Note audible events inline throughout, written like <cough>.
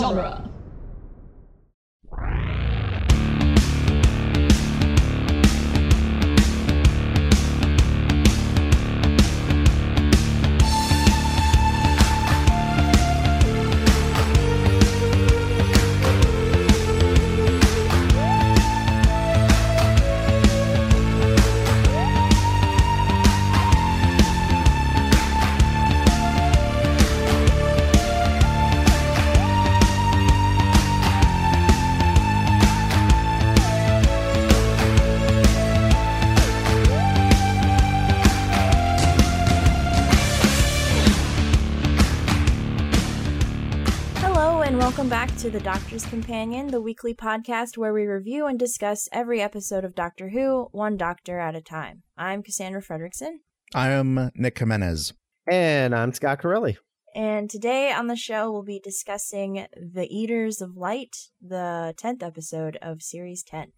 genre. To The Doctor's Companion, the weekly podcast where we review and discuss every episode of Doctor Who, one doctor at a time. I'm Cassandra Fredrickson, I am Nick Jimenez. And I'm Scott Corelli. and today on the show we'll be discussing The Eaters of Light, the 10th episode of Series 10.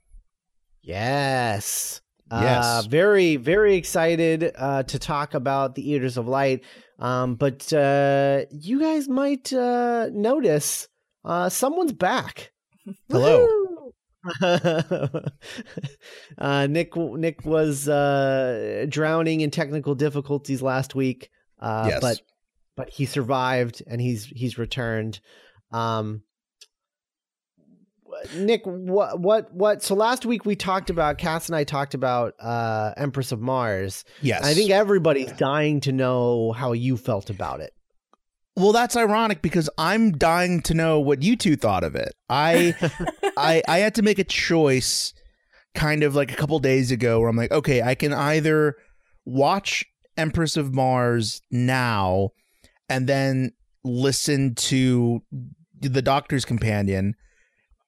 Yes. Uh, Yes. very, very excited uh, to talk about the Eaters of Light. Um, but uh, you guys might uh, notice uh, someone's back. Hello. <laughs> Uh, Nick Nick was uh, drowning in technical difficulties last week, uh, Yes. but but he survived and he's he's returned. Um, Nick, what what what? So last week we talked about Cass and I talked about uh, Empress of Mars. Yes. I think everybody's dying to know how you felt about it. Well, that's ironic because I'm dying to know what you two thought of it. I <laughs> I I had to make a choice kind of like a couple days ago where I'm like, okay, I can either watch Empress of Mars now and then listen to The Doctor's Companion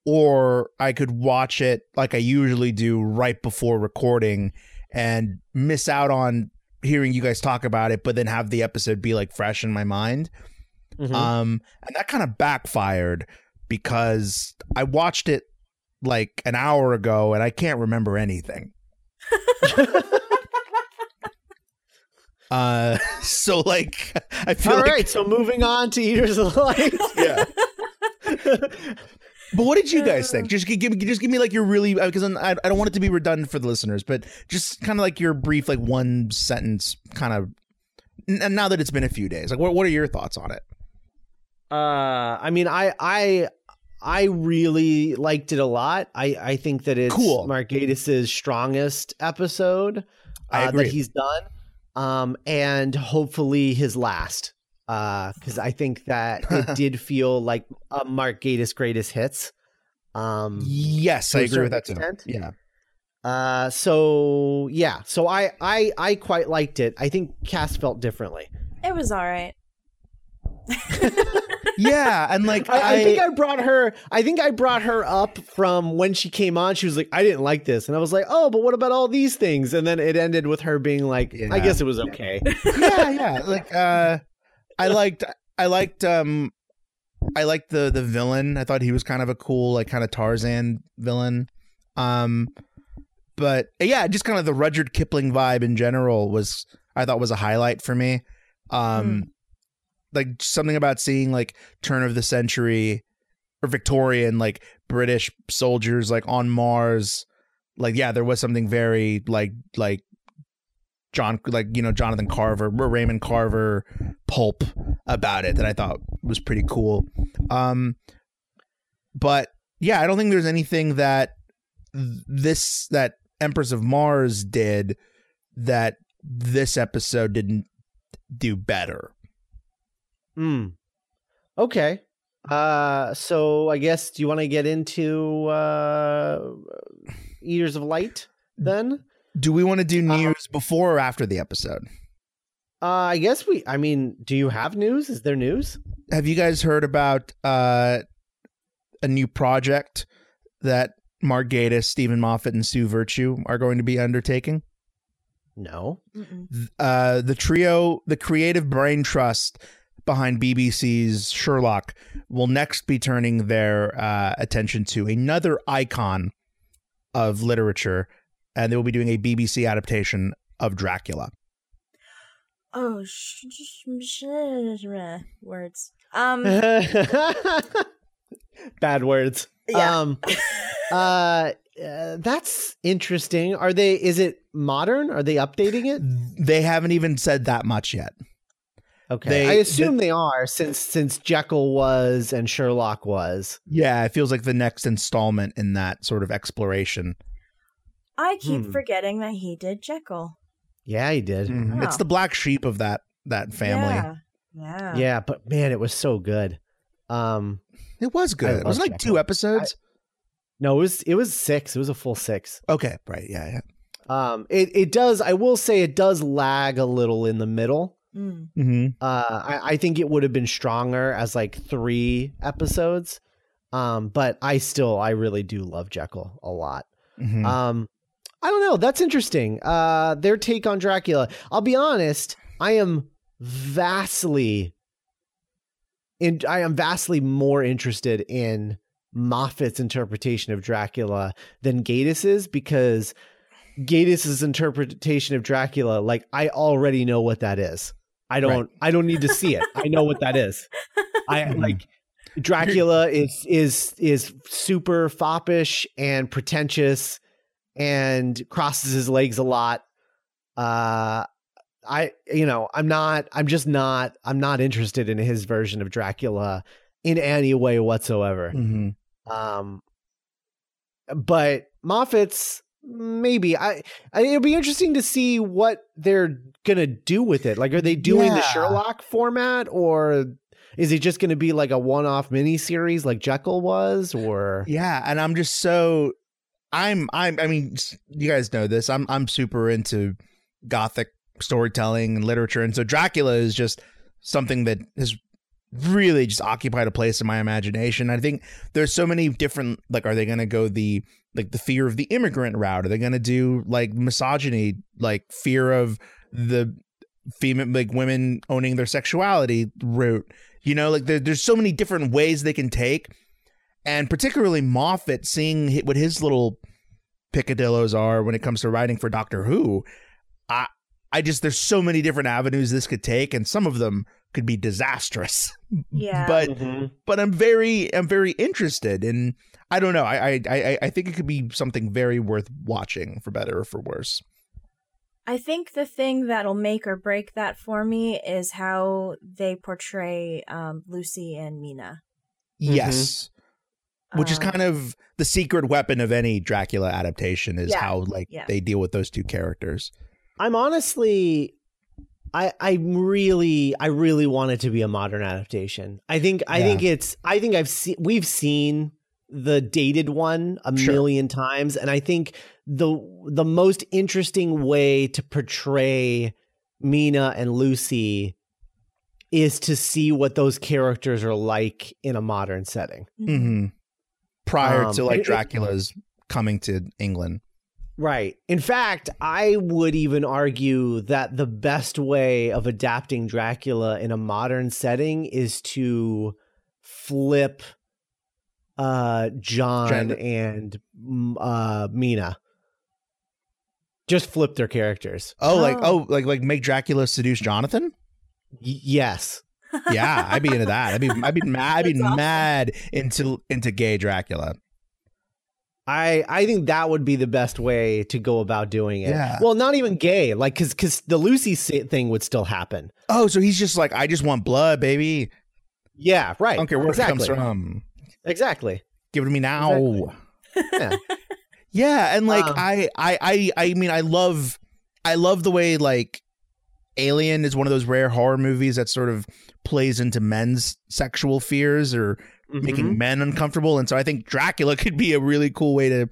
or I could watch it like I usually do right before recording and miss out on hearing you guys talk about it but then have the episode be like fresh in my mind. Mhm. Um, and that kind of backfired because I watched it like an hour ago and I can't remember anything. <laughs> Uh, <laughs> so like I feel All like right, so moving on to Eaters of Light. <laughs> yeah. But what did you guys think? Just give me, just give me like your really because I, I don't want it to be redundant for the listeners, but just kind of like your brief, like one sentence, kind of. And now that it's been a few days, like what what are your thoughts on it? Uh, I mean, I I I really liked it a lot. I I think that it's Cool. Mark Gatiss's strongest episode I uh, agree. that he's done, um, and hopefully his last. Because I think that <laughs> it did feel like a Mark Gatiss greatest hits. Um, Yes, I agree with certain that too. Yeah. uh, so yeah, so I I I quite liked it. I think Cass felt differently. It was alright. <laughs> Yeah, and like I, I think I brought her. I think I brought her up from when she came on. She was like, "I didn't like this," and I was like, "Oh, but what about all these things?" And then it ended with her being like, Yeah. "I guess it was okay." <laughs> yeah, yeah. Like uh I liked I liked um I liked the the villain. I thought he was kind of a cool like kind of Tarzan villain. Um but yeah, just kind of the Rudyard Kipling vibe in general was I thought was a highlight for me. Um like something about seeing like turn of the century or Victorian like British soldiers like on Mars. Like yeah, there was something very like like John like you know Jonathan Carver Raymond Carver pulp about it that I thought was pretty cool. Um but yeah, I don't think there's anything that this that Empress of Mars did that this episode didn't do better. Hmm. Okay. Uh, so I guess do you want to get into uh, Eaters of Light then? Do we want to do Uh, news before or after the episode? Uh, I guess we. I mean, do you have news? Is there news? Have you guys heard about uh a new project that Mark Gatiss, Steven Moffat, and Sue Vertue are going to be undertaking? No. Mm-mm. uh, the trio, the creative brain trust behind BBC's Sherlock, will next be turning their uh, attention to another icon of literature, and they will be doing a BBC adaptation of Dracula. Oh, sh- sh- sh- words. Um, <laughs> Bad words. Yeah. Um, uh, <laughs> uh, that's interesting. Are they? Is it modern? Are they updating it? They haven't even said that much yet. Okay, They- I assume they are since since Jekyll was and Sherlock was. Yeah, it feels like the next installment in that sort of exploration. I keep Hmm. forgetting that he did Jekyll. Yeah, he did. Mhm. It's Oh. the black sheep of that that family. Yeah. Yeah. Yeah, but man, it was so good. Um, It was good. It was like Jekyll. two episodes. no, it was it was six. It was a full six. okay, right. Yeah, yeah. Um, it it does. I will say it does lag a little in the middle. Mm. Mm-hmm. Uh, I, I think it would have been stronger as like three episodes. Um, but I still, I really do love Jekyll a lot. Mm-hmm. Um, I don't know. That's interesting. Uh, their take on Dracula. I'll be honest. I am vastly, in, I am vastly more interested in Moffat's interpretation of Dracula than Gatiss's because Gatiss's interpretation of Dracula, like I already know what that is. I don't. I don't need to see it. I know what that is. I <laughs> like Dracula is is is super foppish and pretentious and crosses his legs a lot. Uh I you know, I'm not I'm just not I'm not interested in his version of Dracula in any way whatsoever. mm-hmm. Um but Moffat's maybe I, I it'll be interesting to see what they're gonna do with it. Like, are they doing the Sherlock format, or is it just gonna be like a one-off miniseries like Jekyll was? Or Yeah, and I'm just so I'm I'm I mean you guys know this. I'm I'm super into gothic storytelling and literature and so Dracula is just something that has really just occupied a place in my imagination. I think there's so many different like are they going to go the like the fear of the immigrant route? Are they going to do like misogyny, like fear of the female like women owning their sexuality route? You know, like there, there's so many different ways they can take and particularly Moffat seeing what his little picadillos are when it comes to writing for Doctor Who. I I just there's so many different avenues this could take, and some of them could be disastrous. <laughs> Yeah. But Mm-hmm. but I'm very I'm very interested, and I don't know. I I I, I think it could be something very worth watching for better or for worse. I think the thing that'll make or break that for me is how they portray um, Lucy and Mina. Yes. Which is Um, kind of the secret weapon of any Dracula adaptation is Yeah, how like yeah. they deal with those two characters. I'm honestly I I really I really want it to be a modern adaptation. I think I Yeah. think it's I think I've seen we've seen the dated one a Sure. million times and I think the the most interesting way to portray Mina and Lucy is to see what those characters are like in a modern setting. hmm Prior Um, to like it- it- Dracula's coming to England. Right. In fact, I would even argue that the best way of adapting Dracula in a modern setting is to flip uh John Gender. and mm, uh Mina. Just flip their characters. Oh, like Oh. oh, like like make Dracula seduce Jonathan? Y- yes. Yeah, I'd be into that. I'd be I'd be <laughs> mad. I'd be That's awesome. mad into into gay Dracula. I I think that would be the best way to go about doing it. Yeah. Well, not even gay, like cuz cuz the Lucy thing would still happen. Oh, so he's just like, I just want blood, baby. Yeah, right. I don't care where exactly. it comes from. Exactly. Give it to me now. Exactly. <laughs> Yeah. Yeah, and like Um, I, I, I, I mean, I love, I love the way like Alien is one of those rare horror movies that sort of plays into men's sexual fears or Mhm. making men uncomfortable, and so I think Dracula <laughs> could be a really cool way to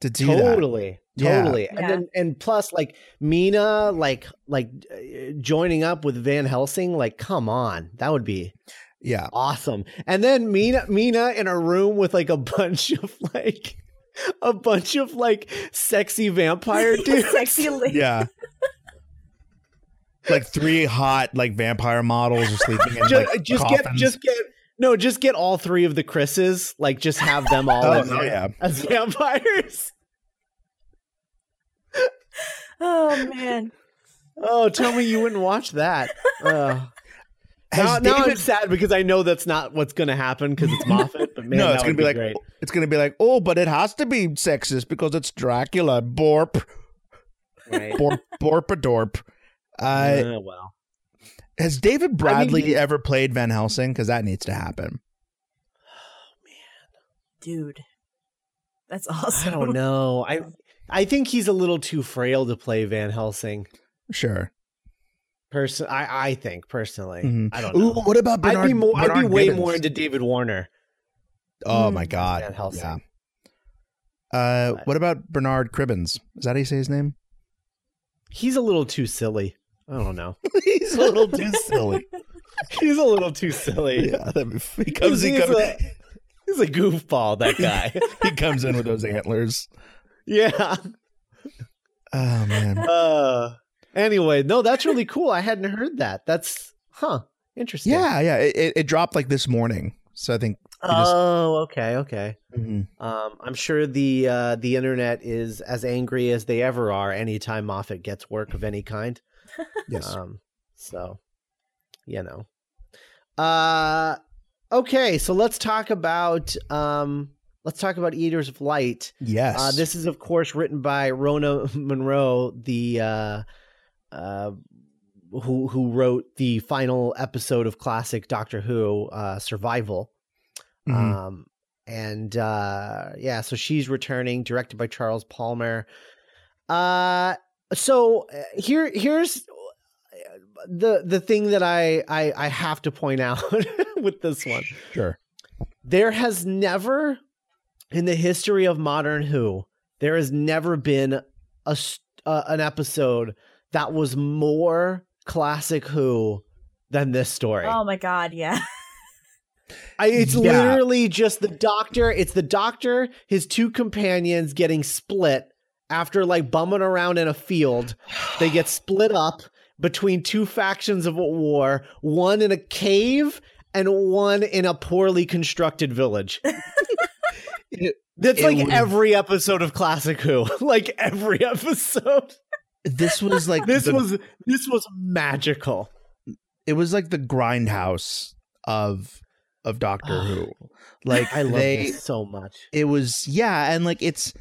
to do totally Yeah. totally Yeah. and then and plus like mina like like uh, joining up with van helsing like come on that would be Yeah, awesome and then mina mina in a room with like a bunch of like a bunch of like sexy vampire <laughs> dudes Sexy lady. <laughs> yeah. like three hot like vampire models are sleeping in just, like, just get just get no just get all three of the chris's like just have them all <laughs> Oh, in there yeah. as vampires Oh man. oh tell me you wouldn't watch that <laughs> uh, Has now, now I'm sad because I know that's not what's going to happen because it's Moffat. But <laughs> Man, no, it's gonna would be, like great. it's gonna be like, oh, but it has to be sexist because it's Dracula. Borp, Right. borp, borpadorp. Uh, Uh, well, has David Bradley he- ever played Van Helsing? Because that needs to happen. Oh man, dude. That's awesome. I don't <laughs> know. I I think he's a little too frail to play Van Helsing. Sure. Person, I I think personally. Mhm. I don't know. Ooh, what about Bernard? I'd be more. I'd be way Gibbons? more into David Warner. Oh Mm. my god. Van Helsing. Yeah. Uh, what about Bernard Cribbins? Is that how you say his name? He's a little too silly. I don't know. <laughs> He's a little too <laughs> silly. He's a little too silly. Yeah, that'd he comes. He he's, comes. a, he's a goofball. That <laughs> guy. he comes in with those antlers. yeah. Oh man. Uh. Anyway, no, that's really cool. I hadn't heard that. That's huh. Interesting. Yeah, yeah. It, it, dropped like this morning, so I think. just- Oh, okay, okay. Mhm. Um, I'm sure the uh, the internet is as angry as they ever are anytime Moffat gets work of any kind. Yes. Um, so, you know. Uh, okay, so let's talk about um, let's talk about Eaters of Light. yes. Uh, this is, of course, written by Rona <laughs> Munro, the uh, uh, who who wrote the final episode of classic Doctor Who, uh, Survival. Mhm. Um, and uh, yeah, so she's returning, directed by Charles Palmer. Uh, so uh, here here's the the thing that I I, I have to point out <laughs> with this one. sure. There has never, in the history of modern Who, there has never been a s- uh, an episode that was more classic Who than this story. Oh my god, yeah. <laughs> I, it's Yeah. literally just the doctor. It's the doctor, his two companions getting split after like bumming around in a field. They get split up between two factions of a war, one in a cave and one in a poorly constructed village. It- <laughs> That's it like was- every episode of Classic Who. <laughs> like every episode. This was like This the- was this was magical. it was like the grindhouse of of Doctor ah, Who. Like I love they this so much. it was yeah and like it's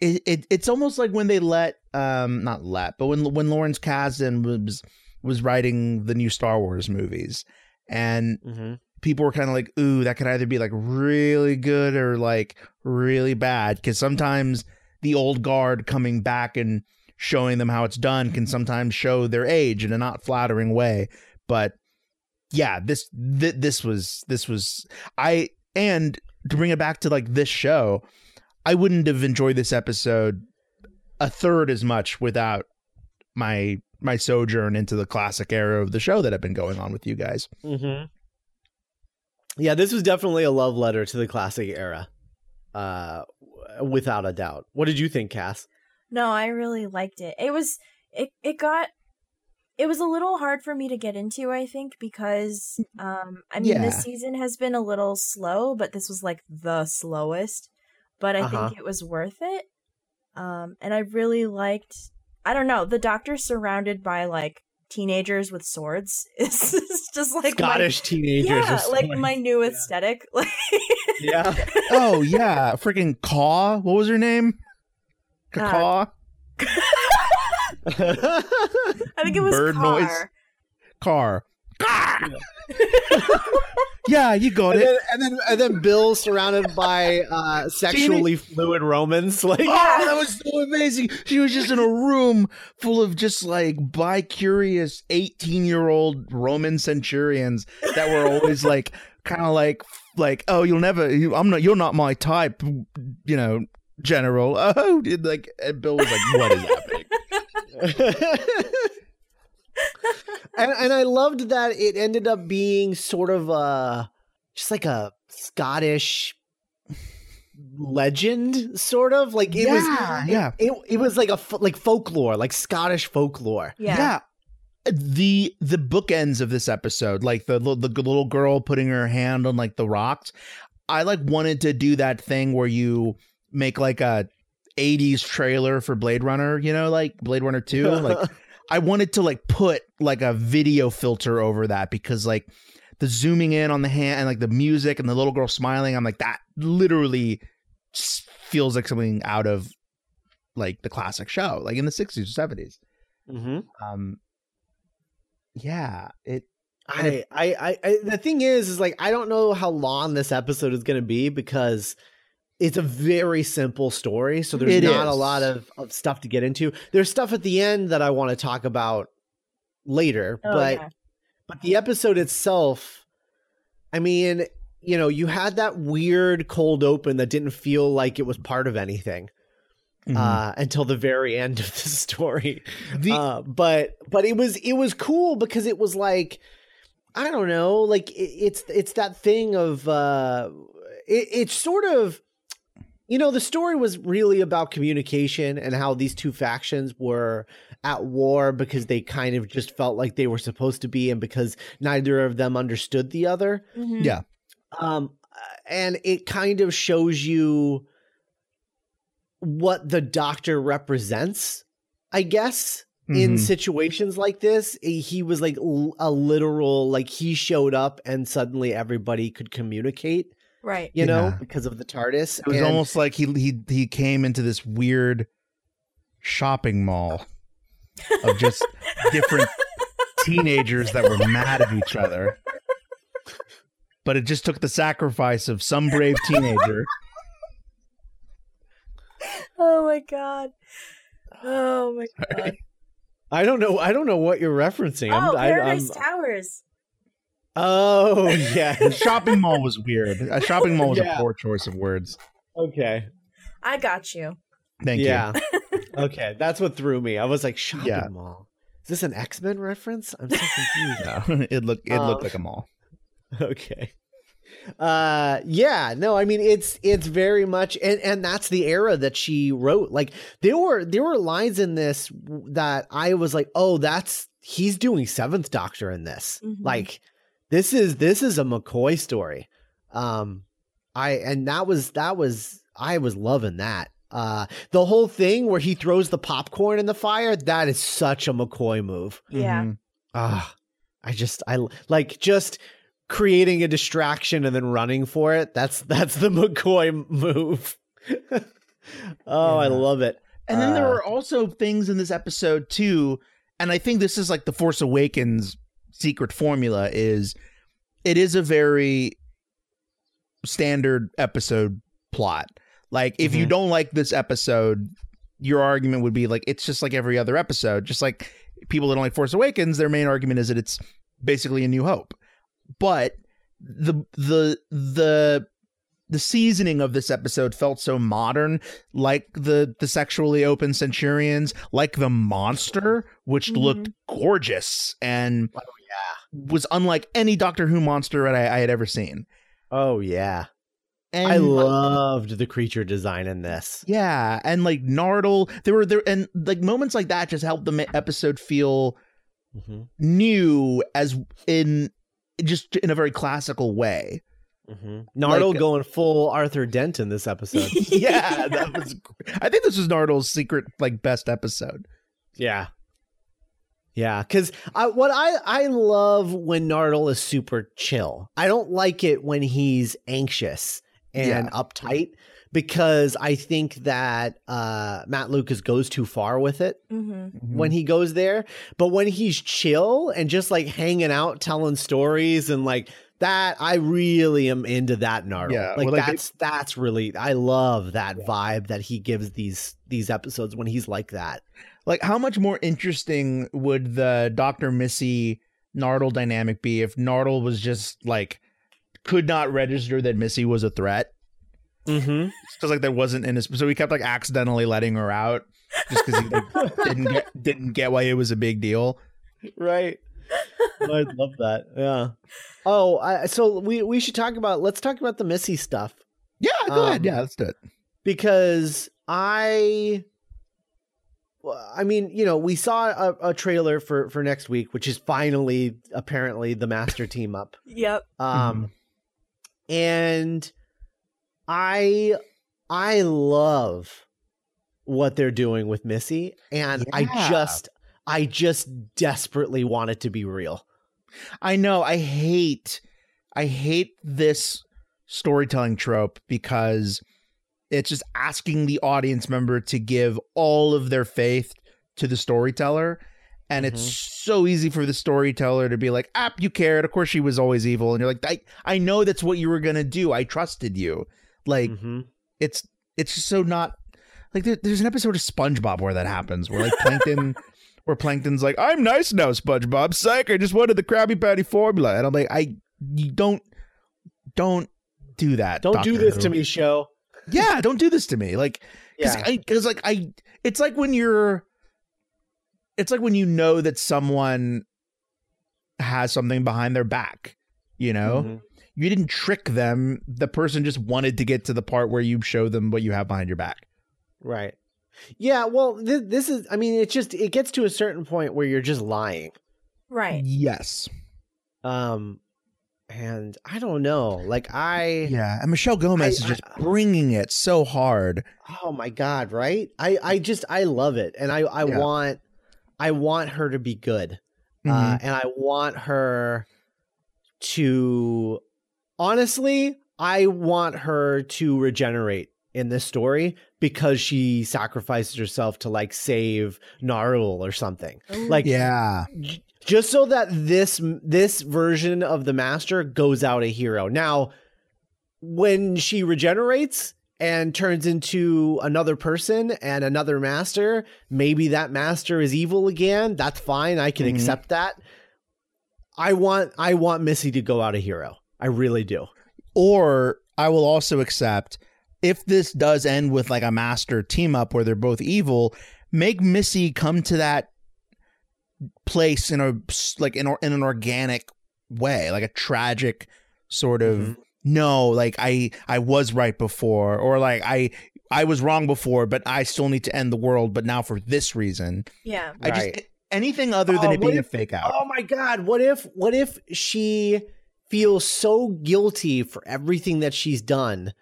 it, it it's almost like when they let um not let but when when Lawrence Kasdan was was writing the new Star Wars movies and hmm people were kind of like ooh that could either be like really good or like really bad because sometimes the old guard coming back and showing them how it's done can sometimes show their age in a not flattering way. But yeah this th- this was this was i and to bring it back to like this show i wouldn't have enjoyed this episode a third as much without my my sojourn into the classic era of the show that I've been going on with you guys Mm-hmm. Yeah, this was definitely a love letter to the classic era, uh, without a doubt. What did you think, Cass? No, I really liked it. It was it it got it was a little hard for me to get into, I think, because um I mean Yeah. this season has been a little slow, but this was like the slowest. But I Uh-huh. think it was worth it. Um and I really liked I don't know, the doctor surrounded by like teenagers with swords <laughs> is just like Scottish my, teenagers. yeah, like my new aesthetic. Like <laughs> yeah. oh yeah freaking caw what was her name caw <laughs> I think it was Bird Car. noise. car <laughs> yeah you got and, it then, and then and then Bill surrounded by uh, <laughs> sexually fluid Romans. Like Oh, that was so amazing. She was just in a room full of just like bi curious 18 year old Roman centurions that were always like, <laughs> kind of like, like, oh, you'll never, you, I'm not, you're not my type, you know, general. Oh, did like, and Bill was like, what is happening? And and I loved that it ended up being sort of a just like a Scottish legend, sort of like it was. yeah. It, it was like a like folklore, like Scottish folklore. Yeah. The the bookends of this episode, like the the the little girl putting her hand on like the rocks, I like wanted to do that thing where you make like a 80s trailer for Blade Runner, you know, like Blade Runner 2, like <laughs> I wanted to like put like a video filter over that because like the zooming in on the hand and like the music and the little girl smiling. I'm like that literally feels like something out of like the classic show, like in the 60s or 70s. Mm-hmm. Um, yeah, it I, I, I, I, the thing is, is like I don't know how long this episode is going to be because it's a very simple story. So there's It not a lot of, of stuff to get into. There's stuff at the end that I want to talk about later, Oh, but yeah. but the episode itself, I mean, you know, you had that weird cold open that didn't feel like it was part of anything mhm. uh, until the very end of the <laughs> story. the uh, but but it was it was cool because it was like I don't know, like it, it's it's that thing of uh, it, it's sort of you know the story was really about communication and how these two factions were at war because they kind of just felt like they were supposed to be and because neither of them understood the other Mhm. yeah, um and it kind of shows you what the doctor represents i guess in Mhm. situations like this he- he was like a literal like he showed up and suddenly everybody could communicate Right. you know because of the tardis it was And- almost like he he he came into this weird shopping mall of just <laughs> different teenagers that were mad at each other. But it just took the sacrifice of some brave teenager. <laughs> Oh my god. Oh my <sighs> god. i don't know i don't know what you're referencing Oh, I, Paradise I'm- Towers. Oh <laughs> yeah shopping mall was weird. A shopping mall was Yeah. a poor choice of words. okay I got you. Thank you. yeah okay that's what threw me i was like shopping Yeah. mall is this an x-men reference i'm so confused. <laughs> No, it looked it looked Um, like a mall. <laughs> okay uh yeah no i mean it's it's very much and and that's the era that she wrote like there were there were lines in this that i was like oh that's he's doing seventh doctor in this Mhm. like this is this is a mccoy story um i and that was that was i was loving that uh the whole thing where he throws the popcorn in the fire that is such a mccoy move Yeah. Mhm. Ah, I just I like just creating a distraction and then running for it. That's that's the <laughs> McCoy move. <laughs> oh, I love it. And then there Uh, were also things in this episode too, and I think this is like the Force Awakens secret formula is it is a very standard episode plot. Like if you Mhm. don't like this episode, your argument would be like it's just like every other episode. Just like people that don't like Force Awakens, their main argument is that it's basically a new hope. But the the the the seasoning of this episode felt so modern like the the sexually open centurions like the monster which looked gorgeous and was unlike any doctor who monster that I, I had ever seen. Oh yeah. and I loved the creature design in this. yeah and like nardole there were there and like moments like that just helped the episode feel Mhm, new as in just in a very classical way mhm. Nardole Like- going full Arthur Dent in this episode. <laughs> yeah that was i think this was nardole's secret like best episode yeah. Yeah, because I what I I love when Nardole is super chill. I don't like it when he's anxious and uptight because I think that uh, Matt Lucas goes too far with it Mm-hmm. when he goes there. But when he's chill and just like hanging out, telling stories and like that, I really am into that Nardole. Yeah, like well, like, that's that's really I love that vibe that he gives these these episodes when he's like that. like how much more interesting would the Dr. Missy Nardole dynamic be if Nardole was just like could not register that Missy was a threat Mm-hmm. <laughs> because like there wasn't in his so he kept like accidentally letting her out just because he like, <laughs> didn't get didn't get why it was a big deal. Right. I love that. Yeah. Oh, I, so we we should talk about let's talk about the Missy stuff Yeah, go Um, ahead. Yeah, let's do it. because I I mean, you know, we saw a, a trailer for for next week, which is finally apparently the master team up. Yep. Um and I I love what they're doing with Missy and I just I just desperately want it to be real. I know. I hate I hate this storytelling trope because it's just asking the audience member to give all of their faith to the storyteller. And it's so easy for the storyteller to be like, ah, you cared. Of course she was always evil. And you're like, I, I know that's what you were gonna do. I trusted you. Like Mhm. it's it's just so not like there, there's an episode of SpongeBob where that happens, where like Plankton, <laughs> where Plankton's like, "I'm nice now, SpongeBob. Psych, I just wanted the Krabby Patty formula," and I'm like, "I, you don't, don't do that. Don't do this Who. to me, show. Yeah, don't do this to me. Like, because Yeah. I, because like I, it's like when you're, it's like when you know that someone has something behind their back, you know." Mhm. You didn't trick them. The person just wanted to get to the part where you show them what you have behind your back. Right. Yeah, well, th- this is I mean, it just it gets to a certain point where you're just lying. Right. Yes. Um and I don't know. Like I Yeah, and Michelle Gomez I- is just I- bringing it so hard. oh my god, right? I I just I love it and I I Yeah. want I want her to be good. Mm-hmm. Uh and I want her to honestly, I want her to regenerate in this story because she sacrifices herself to like save Nardole or something. Like yeah, j- just so that this this version of the master goes out a hero. Now, when she regenerates and turns into another person and another master, maybe that master is evil again. That's fine. I can Mhm. accept that. I want I want Missy to go out a hero. I really do. or I will also accept if this does end with like a master team up where they're both evil, make Missy come to that place in a like in, in an organic way, like a tragic sort of Mhm. no, like I I was right before or like I I was wrong before, but I still need to end the world, but now for this reason. Yeah. I just Right. anything other than Oh, it being if- a fake out. Oh my god, what if what if she feels so guilty for everything that she's done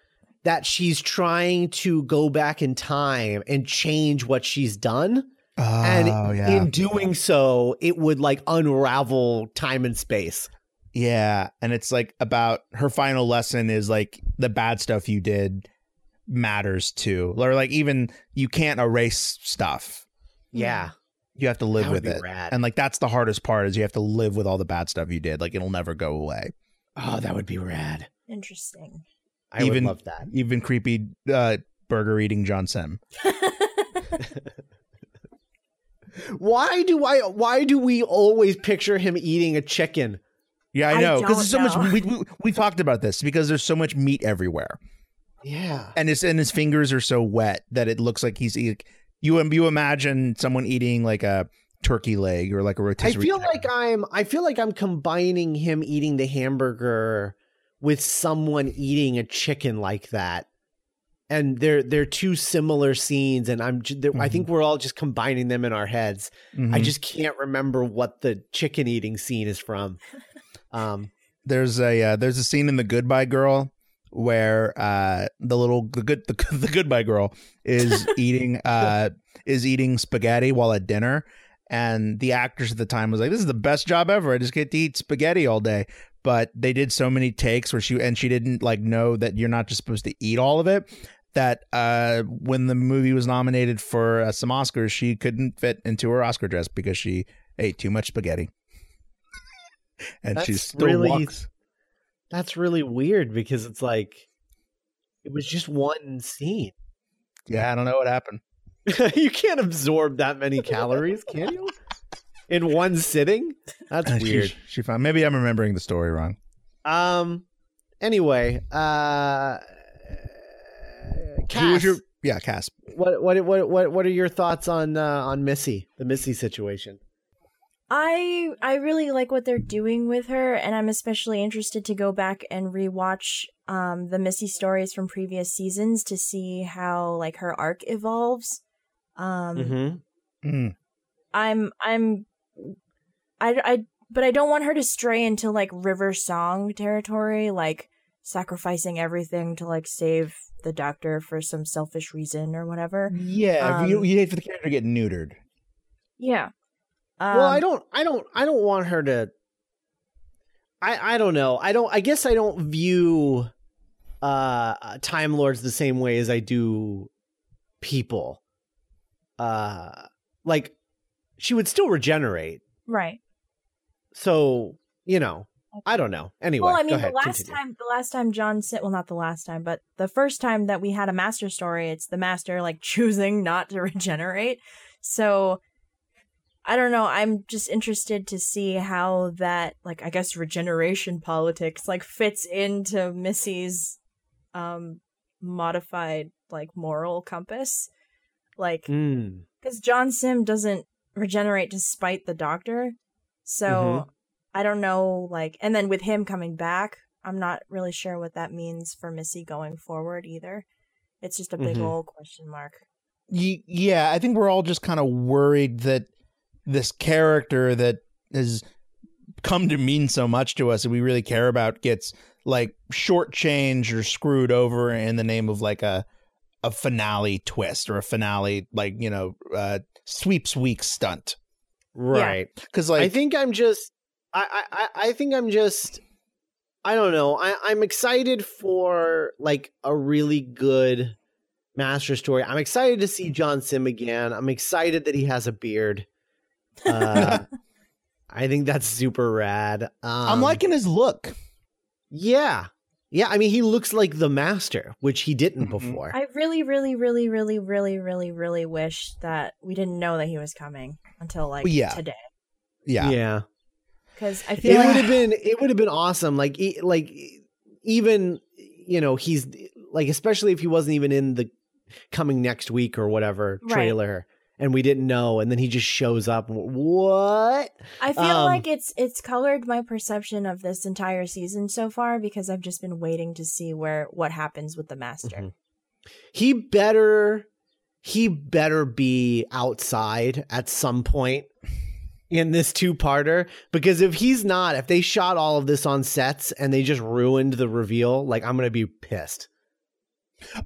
that she's trying to go back in time and change what she's done? and Oh, yeah. in doing so, it would like unravel time and space. Yeah, and it's like about her final lesson is like the bad stuff you did matters too. Or like even you can't erase stuff. Yeah. You have to live That would with be it. rad. And like that's the hardest part is you have to live with all the bad stuff you did. Like it'll never go away. Oh, that would be rad. Interesting. I Even- would love that. Even creepy uh burger eating John Simm. <laughs> Why do I why do we always picture him eating a chicken? Yeah, I I know. Because there's so know. much we, we we talked about this because there's so much meat everywhere. Yeah. And his and his fingers are so wet that it looks like he's eating you you imagine someone eating like a turkey leg or like a rotisserie I feel chicken. like I'm I feel like I'm combining him eating the hamburger with someone eating a chicken like that. And they're they're two similar scenes and I'm they're- I think we're all just combining them in our heads. I Mhm. just can't remember what the chicken eating scene is from. Um there's a uh, there's a scene in the Goodbye Girl where uh the little the good the, <laughs> the Goodbye Girl is <laughs> eating uh is eating spaghetti while at dinner and the actress at the time was like this is the best job ever I just get to eat spaghetti all day but they did so many takes where she and she didn't like know that you're not just supposed to eat all of it that uh when the movie was nominated for uh, some Oscars she couldn't fit into her Oscar dress because she ate too much spaghetti <laughs> and she That's still really- walks that's really weird because it's like it was just one scene. Yeah, I don't know what happened. <laughs> you can't absorb that many calories, can you? <laughs> In one sitting? That's Uh, <laughs> she- weird. She, found. Maybe I'm remembering the story wrong. Um. Anyway, uh, Who was Cass, your? Yeah, Cass. what what what what what are your thoughts on uh, on Missy, the Missy situation? I I really like what they're doing with her, and I'm especially interested to go back and rewatch um the Missy stories from previous seasons to see how like her arc evolves. Um, Mm-hmm. Mm. I'm I'm I I but I don't want her to stray into like River Song territory, like sacrificing everything to like save the doctor for some selfish reason or whatever. Yeah, you Um, you hate for the character to get neutered. Yeah. Um, well, I don't, I don't, I don't want her to. I I don't know. I don't. I guess I don't view uh Time Lords the same way as I do people. Uh, like she would still regenerate. Right. So you know, I don't know. Anyway, well, I go mean, ahead, the last continue. time, the last time John Simm, well, not the last time, but the first time that we had a master story, it's the master like <laughs> choosing not to regenerate. So I don't know. I'm just interested to see how that, like, I guess regeneration politics, like, fits into Missy's um modified like moral compass. Like, Hmm. because John Simm doesn't regenerate despite the doctor. So Mhm. I don't know, like, and then with him coming back, I'm not really sure what that means for Missy going forward either. It's just a big Mhm. old question mark. Yeah, I think we're all just kind of worried that this character that has come to mean so much to us and we really care about gets like shortchanged or screwed over in the name of like a a finale twist or a finale like you know uh sweeps week stunt Right. because like I think I'm just I, I I- I think I'm just I don't know. I, I'm excited for like a really good master story. I'm excited to see John Simm again. I'm excited that he has a beard. Uh, <laughs> I think that's super rad. Um, I'm liking his look. yeah, yeah. I mean, he looks like the master, which he didn't Mhm. before. I really, really, really, really, really, really, really wish that we didn't know that he was coming until like yeah. today. Yeah. yeah. Because I feel it feel would have been it would have been awesome like e- like even you know he's like especially if he wasn't even in the coming next week or whatever Right. Trailer and we didn't know and then he just shows up what I feel Um, like it's it's colored my perception of this entire season so far because I've just been waiting to see where what happens with the master. Mhm. he better he better be outside at some point in this two-parter because if he's not if they shot all of this on sets and they just ruined the reveal like i'm gonna be pissed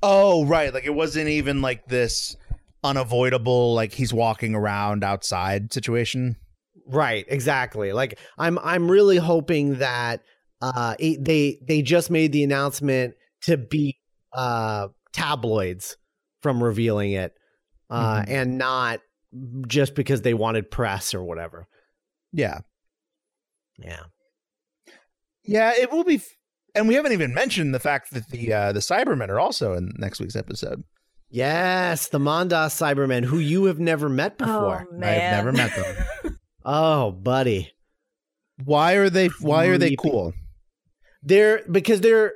Oh, right. Like it wasn't even like this unavoidable like he's walking around outside situation. Right, exactly. Like I'm I'm really hoping that uh it, they they just made the announcement to beat uh tabloids from revealing it uh Mhm. and not just because they wanted press or whatever. Yeah. Yeah. Yeah, it will be f- and we haven't even mentioned the fact that the uh the Cybermen are also in next week's episode. Yes, the Mondas Cybermen who you have never met before. Oh man, I've never met them. <laughs> Oh, buddy. Why are they why are they cool? They're because they're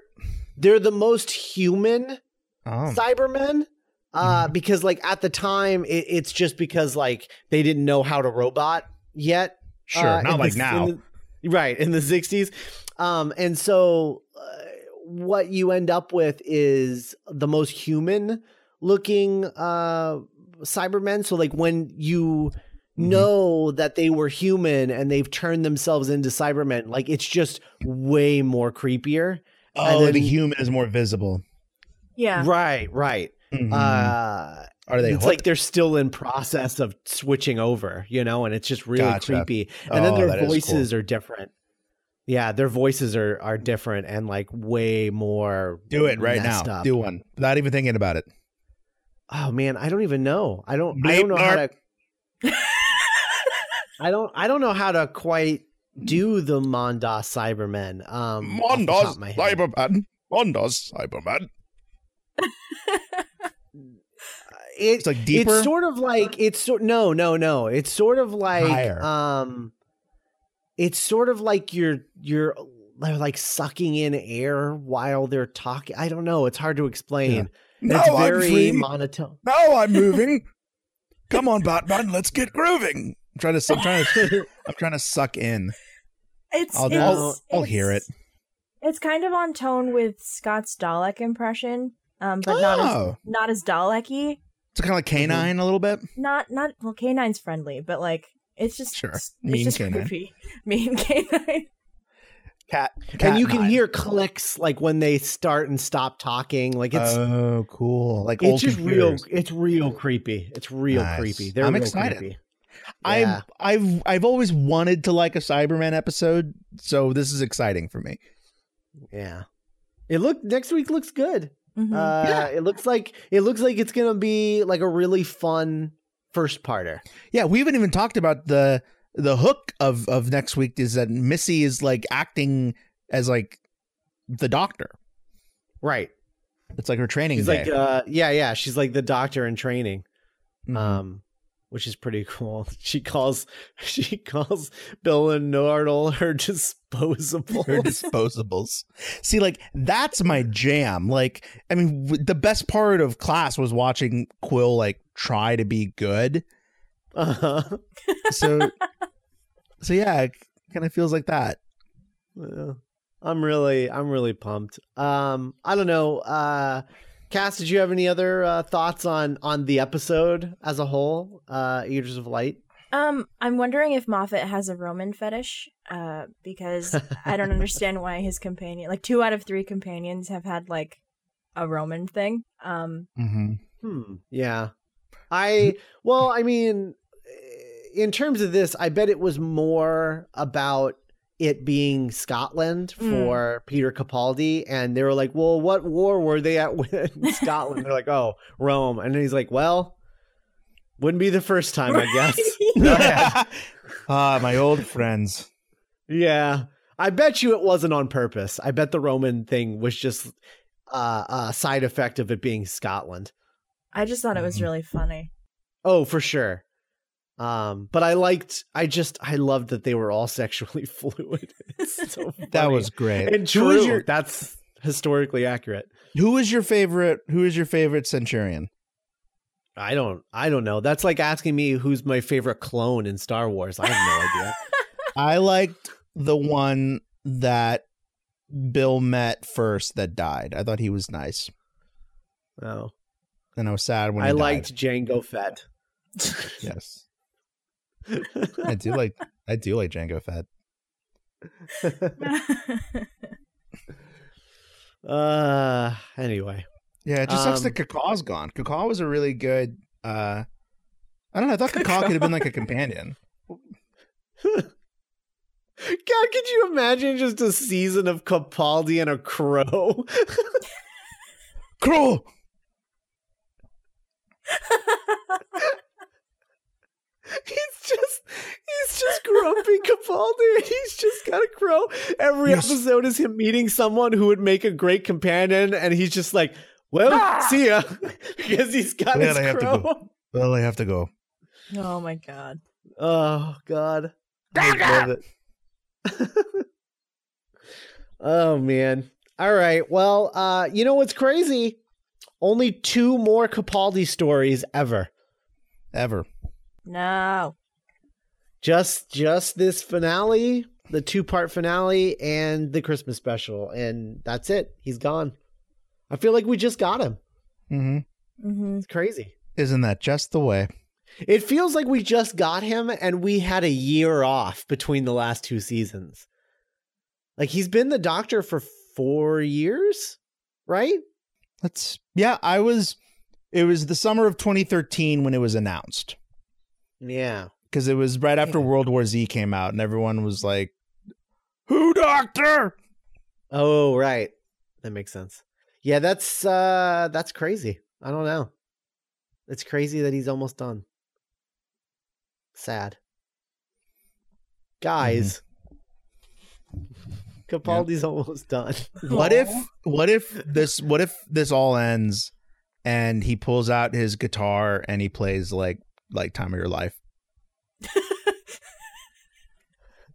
they're the most human Oh. Cybermen. Uh, because like at the time, it, it's just because like they didn't know how to robot yet. Sure, uh, not like the- now. in the- right in the '60s. Um, and so uh, what you end up with is the most human looking uh Cybermen. So like when you Mhm. know that they were human and they've turned themselves into Cybermen, like it's just way more creepier. oh, then- the human is more visible. yeah. Right, right. Mhm. Uh are they it's hooked? like they're still in process of switching over, you know, and it's just really Gotcha. creepy. And then Oh, their that is voices are different. Yeah, their voices are are different and like way more. Do it right now. up. Do one. Not even thinking about it. Oh man, I don't even know. I don't. I don't know how to. I don't. I don't know how to quite do the Mondas Cybermen. Um, off the top of my head. Cyberman. Mondas Cyberman. It, It's like deeper. It's sort of like it's sort no no no. It's sort of like Higher. um it's sort of like you're you're they're like sucking in air while they're talking. I don't know. It's hard to explain. Now it's I'm very monotone. Now I'm <laughs> moving. Come on, Batman. Let's get grooving. I'm trying to. I'm trying to. <laughs> I'm trying to suck in. It's I'll- it's, I'll- I'll hear it. It's kind of on tone with Scott's Dalek impression, um, but not as Oh. not as Dalek-y. It's kind of like canine a little bit. Not not well, Canine's friendly, but like it's just Sure. it's Mean just canine. creepy. <laughs> Mean canine. Cat. and you can hear clicks like when they start and stop talking. Like it's oh, cool. Like it's old just real it's real creepy. It's real Nice. creepy. They're I'm real excited. creepy. Yeah. I I've I've always wanted to like a Cyberman episode, so this is exciting for me. Yeah. It look next week looks good. Mhm. Uh Yeah. it looks like it looks like it's gonna be like a really fun first parter. Yeah, we haven't even talked about the the hook of of next week is that Missy is like acting as like the doctor. Right. It's like her training She's day. like uh yeah, yeah. She's like the doctor in training. Mhm. Um which is pretty <laughs> cool. She calls <laughs> she calls Bill and Nardole her disposable. her disposables. See, like that's my jam. Like, I mean, w- the best part of class was watching Quill like try to be good. Uh-huh. So, so yeah, it kind of feels like that. Well, I'm really I'm really pumped. Um I don't know. Uh Cass, did you have any other uh, thoughts on on the episode as a whole? Uh Eaters of Light? Um, I'm wondering if Moffat has a Roman fetish, uh, because I don't understand why his companion, like two out of three companions, have had like a Roman thing. Um, Mm-hmm. Hmm. Yeah. I well, I mean, in terms of this, I bet it was more about it being Scotland Mm. for Peter Capaldi, and they were like, "Well, what war were they at in <laughs> Scotland?" They're like, "Oh, Rome," and then he's like, "Well, wouldn't be the first time, I guess." yeah. <laughs> <laughs> ah, my old friends. yeah, I bet you it wasn't on purpose. I bet the Roman thing was just uh, a side effect of it being Scotland. I just thought it was Mhm. really funny. Oh, for sure. Um, but I liked, I just, I loved that they were all <laughs> sexually fluid. So <laughs> That was great. and Who true. your That's historically accurate. Who is your favorite? Who is your favorite Centurion? I don't, I don't know. That's like asking me who's my favorite clone in Star Wars. I have no idea. <laughs> I liked the one that Bill met first that died. I thought he was nice, Oh. and I was sad when he I died. liked Jango Fett. Yes, I do like. I do like Jango Fett. uh, anyway. Yeah, it just sucks Um, that Kakaw's gone. Kakaw was a really good. uh I don't know. I thought Kakaw could have been like a companion. <laughs> God, could you imagine just a season of Capaldi and a crow? Crow. <laughs> <laughs> He's just he's just grumpy Capaldi and <laughs> he's just gotta grow. Every Yes. episode is him meeting someone who would make a great companion, and he's just like, Well, see ya. <laughs> because he's got Well, his I have to crow. go. Well, I have to go. oh my god. Oh God. I love it. oh man. All right. Well, uh, you know what's crazy? Only two more Capaldi stories ever. Ever. No. just just this finale the two part finale and the christmas special and that's it he's gone i feel like we just got him hmm hmm it's crazy Isn't that just the way? it feels like we just got him and we had a year off between the last two seasons like he's been the doctor for four years right Let's. Yeah, I was. It was the summer of 2013 when it was announced yeah. Because it was right after Yeah. World War Z came out, and everyone was like, "Who, Doctor?" oh right. That makes sense. Yeah that's uh that's crazy. I don't know. It's crazy that he's almost done. Sad. Guys. Capaldi's <laughs> almost done. What if? What if this? What if this all ends, and he pulls out his guitar and he plays like like "Time of Your Life" <laughs>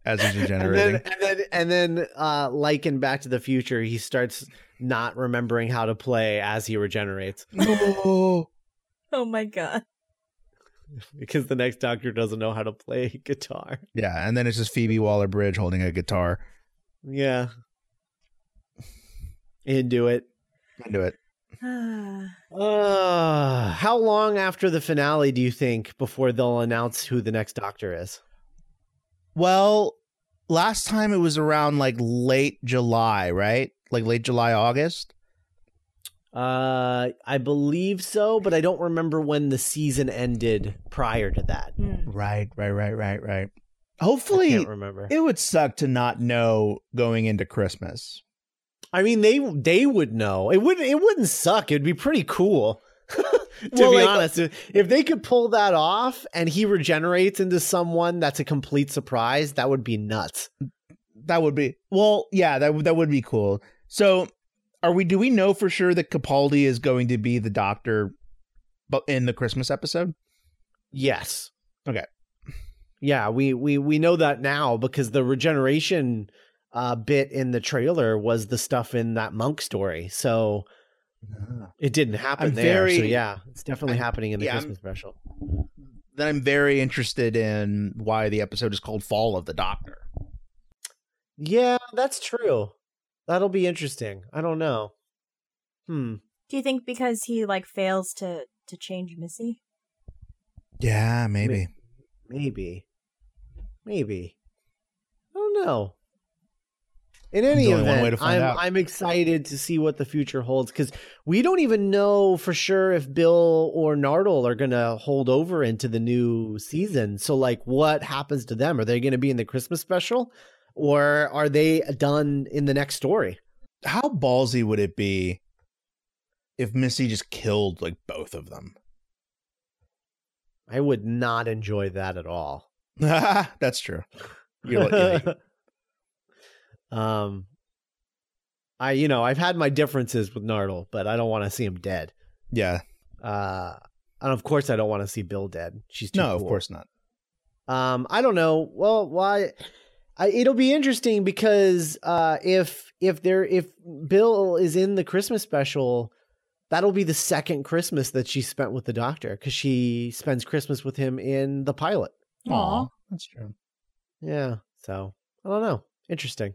as he's and regenerating. then and then and then uh like in back to the future he starts not remembering how to play as he regenerates <gasps> no. Oh my god. because the next doctor doesn't know how to play <laughs> guitar Yeah, and then it's just Phoebe Waller Bridge holding a guitar. yeah into it Into it. <sighs> Uh, how long after the finale do you think before they'll announce who the next doctor is? Well, last time it was around like late July, right? Like late July, August. Uh, I believe so, but I don't remember when the season ended prior to that. Hmm. Right, right, right, right, right. I Hopefully, can't remember. it would suck to not know going into Christmas. I mean, they they would know. It wouldn't it wouldn't suck. It'd be pretty cool. <laughs> to Well, be like- honest, if they could pull that off and he regenerates into someone that's a complete surprise, that would be nuts. That would be well, yeah, that would that would be cool. So, are we? Do we know for sure that Capaldi is going to be the Doctor, but in the Christmas episode? Yes. Okay. Yeah, we we we know that now because the regeneration uh bit in the trailer was the stuff in that monk story. So it didn't happen I'm there. so yeah, it's definitely I'm- happening in the yeah, I'm- Christmas special. Then I'm very interested in why the episode is called "Fall of the Doctor." Yeah, that's true. That'll be interesting. I don't know. Hmm. Do you think because he like fails to to change Missy? Yeah, maybe. Maybe. Maybe. I don't know. In any There's only one event, to I'm. I'm excited to see what the future holds because we don't even know for sure if Bill or Nardole are gonna hold over into the new season. So, like, what happens to them? Are they gonna be in the Christmas special, or are they done in the next story? How ballsy would it be if Missy just killed like both of them? I would not enjoy that at all. <laughs> That's true. You're yeah, <laughs> um, I you know I've had my differences with Nardole, but I don't want to see him dead. yeah. Uh, and of course I don't want to see Bill dead. She's too No, of course not. Um, I don't know. Well, why? I, it'll be interesting because uh, if if there if Bill is in the Christmas special, that'll be the second Christmas that she spent with the Doctor because she spends Christmas with him in the pilot. Aw, that's true. Yeah. So I don't know. Interesting.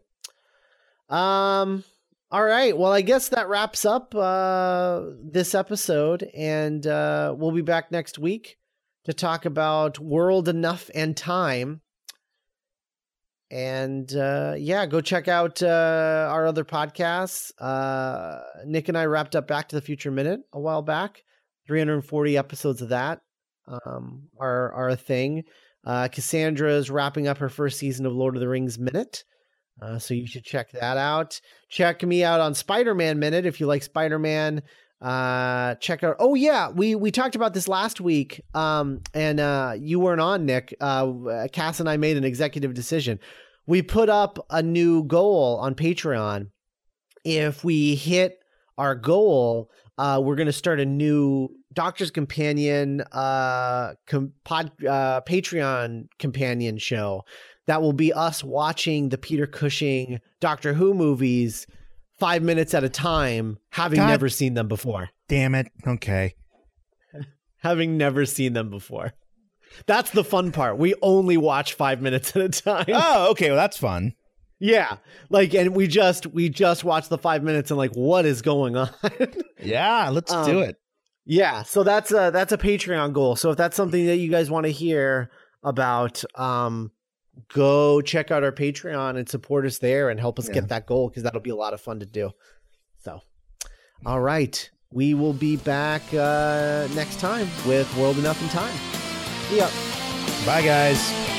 Um. All right. Well, I guess that wraps up uh, this episode, and uh, we'll be back next week to talk about World Enough and Time. And uh, yeah, go check out uh, our other podcasts. Uh, Nick and I wrapped up Back to the Future Minute a while back. 340 episodes of that um, are are a thing. Uh, Cassandra is wrapping up her first season of Lord of the Rings Minute. Uh, so you should check that out. Check me out on Spider Man Minute if you like Spider Man. Uh, check out. Oh yeah, we we talked about this last week. Um, and uh, you weren't on Nick. Uh, Cass and I made an executive decision. We put up a new goal on Patreon. If we hit our goal, uh, we're going to start a new Doctor's Companion uh, com- pod, uh, Patreon companion show that will be us watching the Peter Cushing Doctor Who movies five minutes at a time, having God. never seen them before. Damn it. Okay. <laughs> Having never seen them before. That's the fun part. We only watch five minutes at a time. Oh, okay. Well, that's fun. Yeah. Like, and we just, we just watch the five minutes and like, what is going on? <laughs> Yeah, let's Um, do it. Yeah, so that's a that's a Patreon goal. So if that's something that you guys want to hear about, um, go check out our Patreon and support us there and help us Yeah. get that goal because that'll be a lot of fun to do. So, all right, we will be back uh, next time with World Enough in Time. See ya. Bye, guys.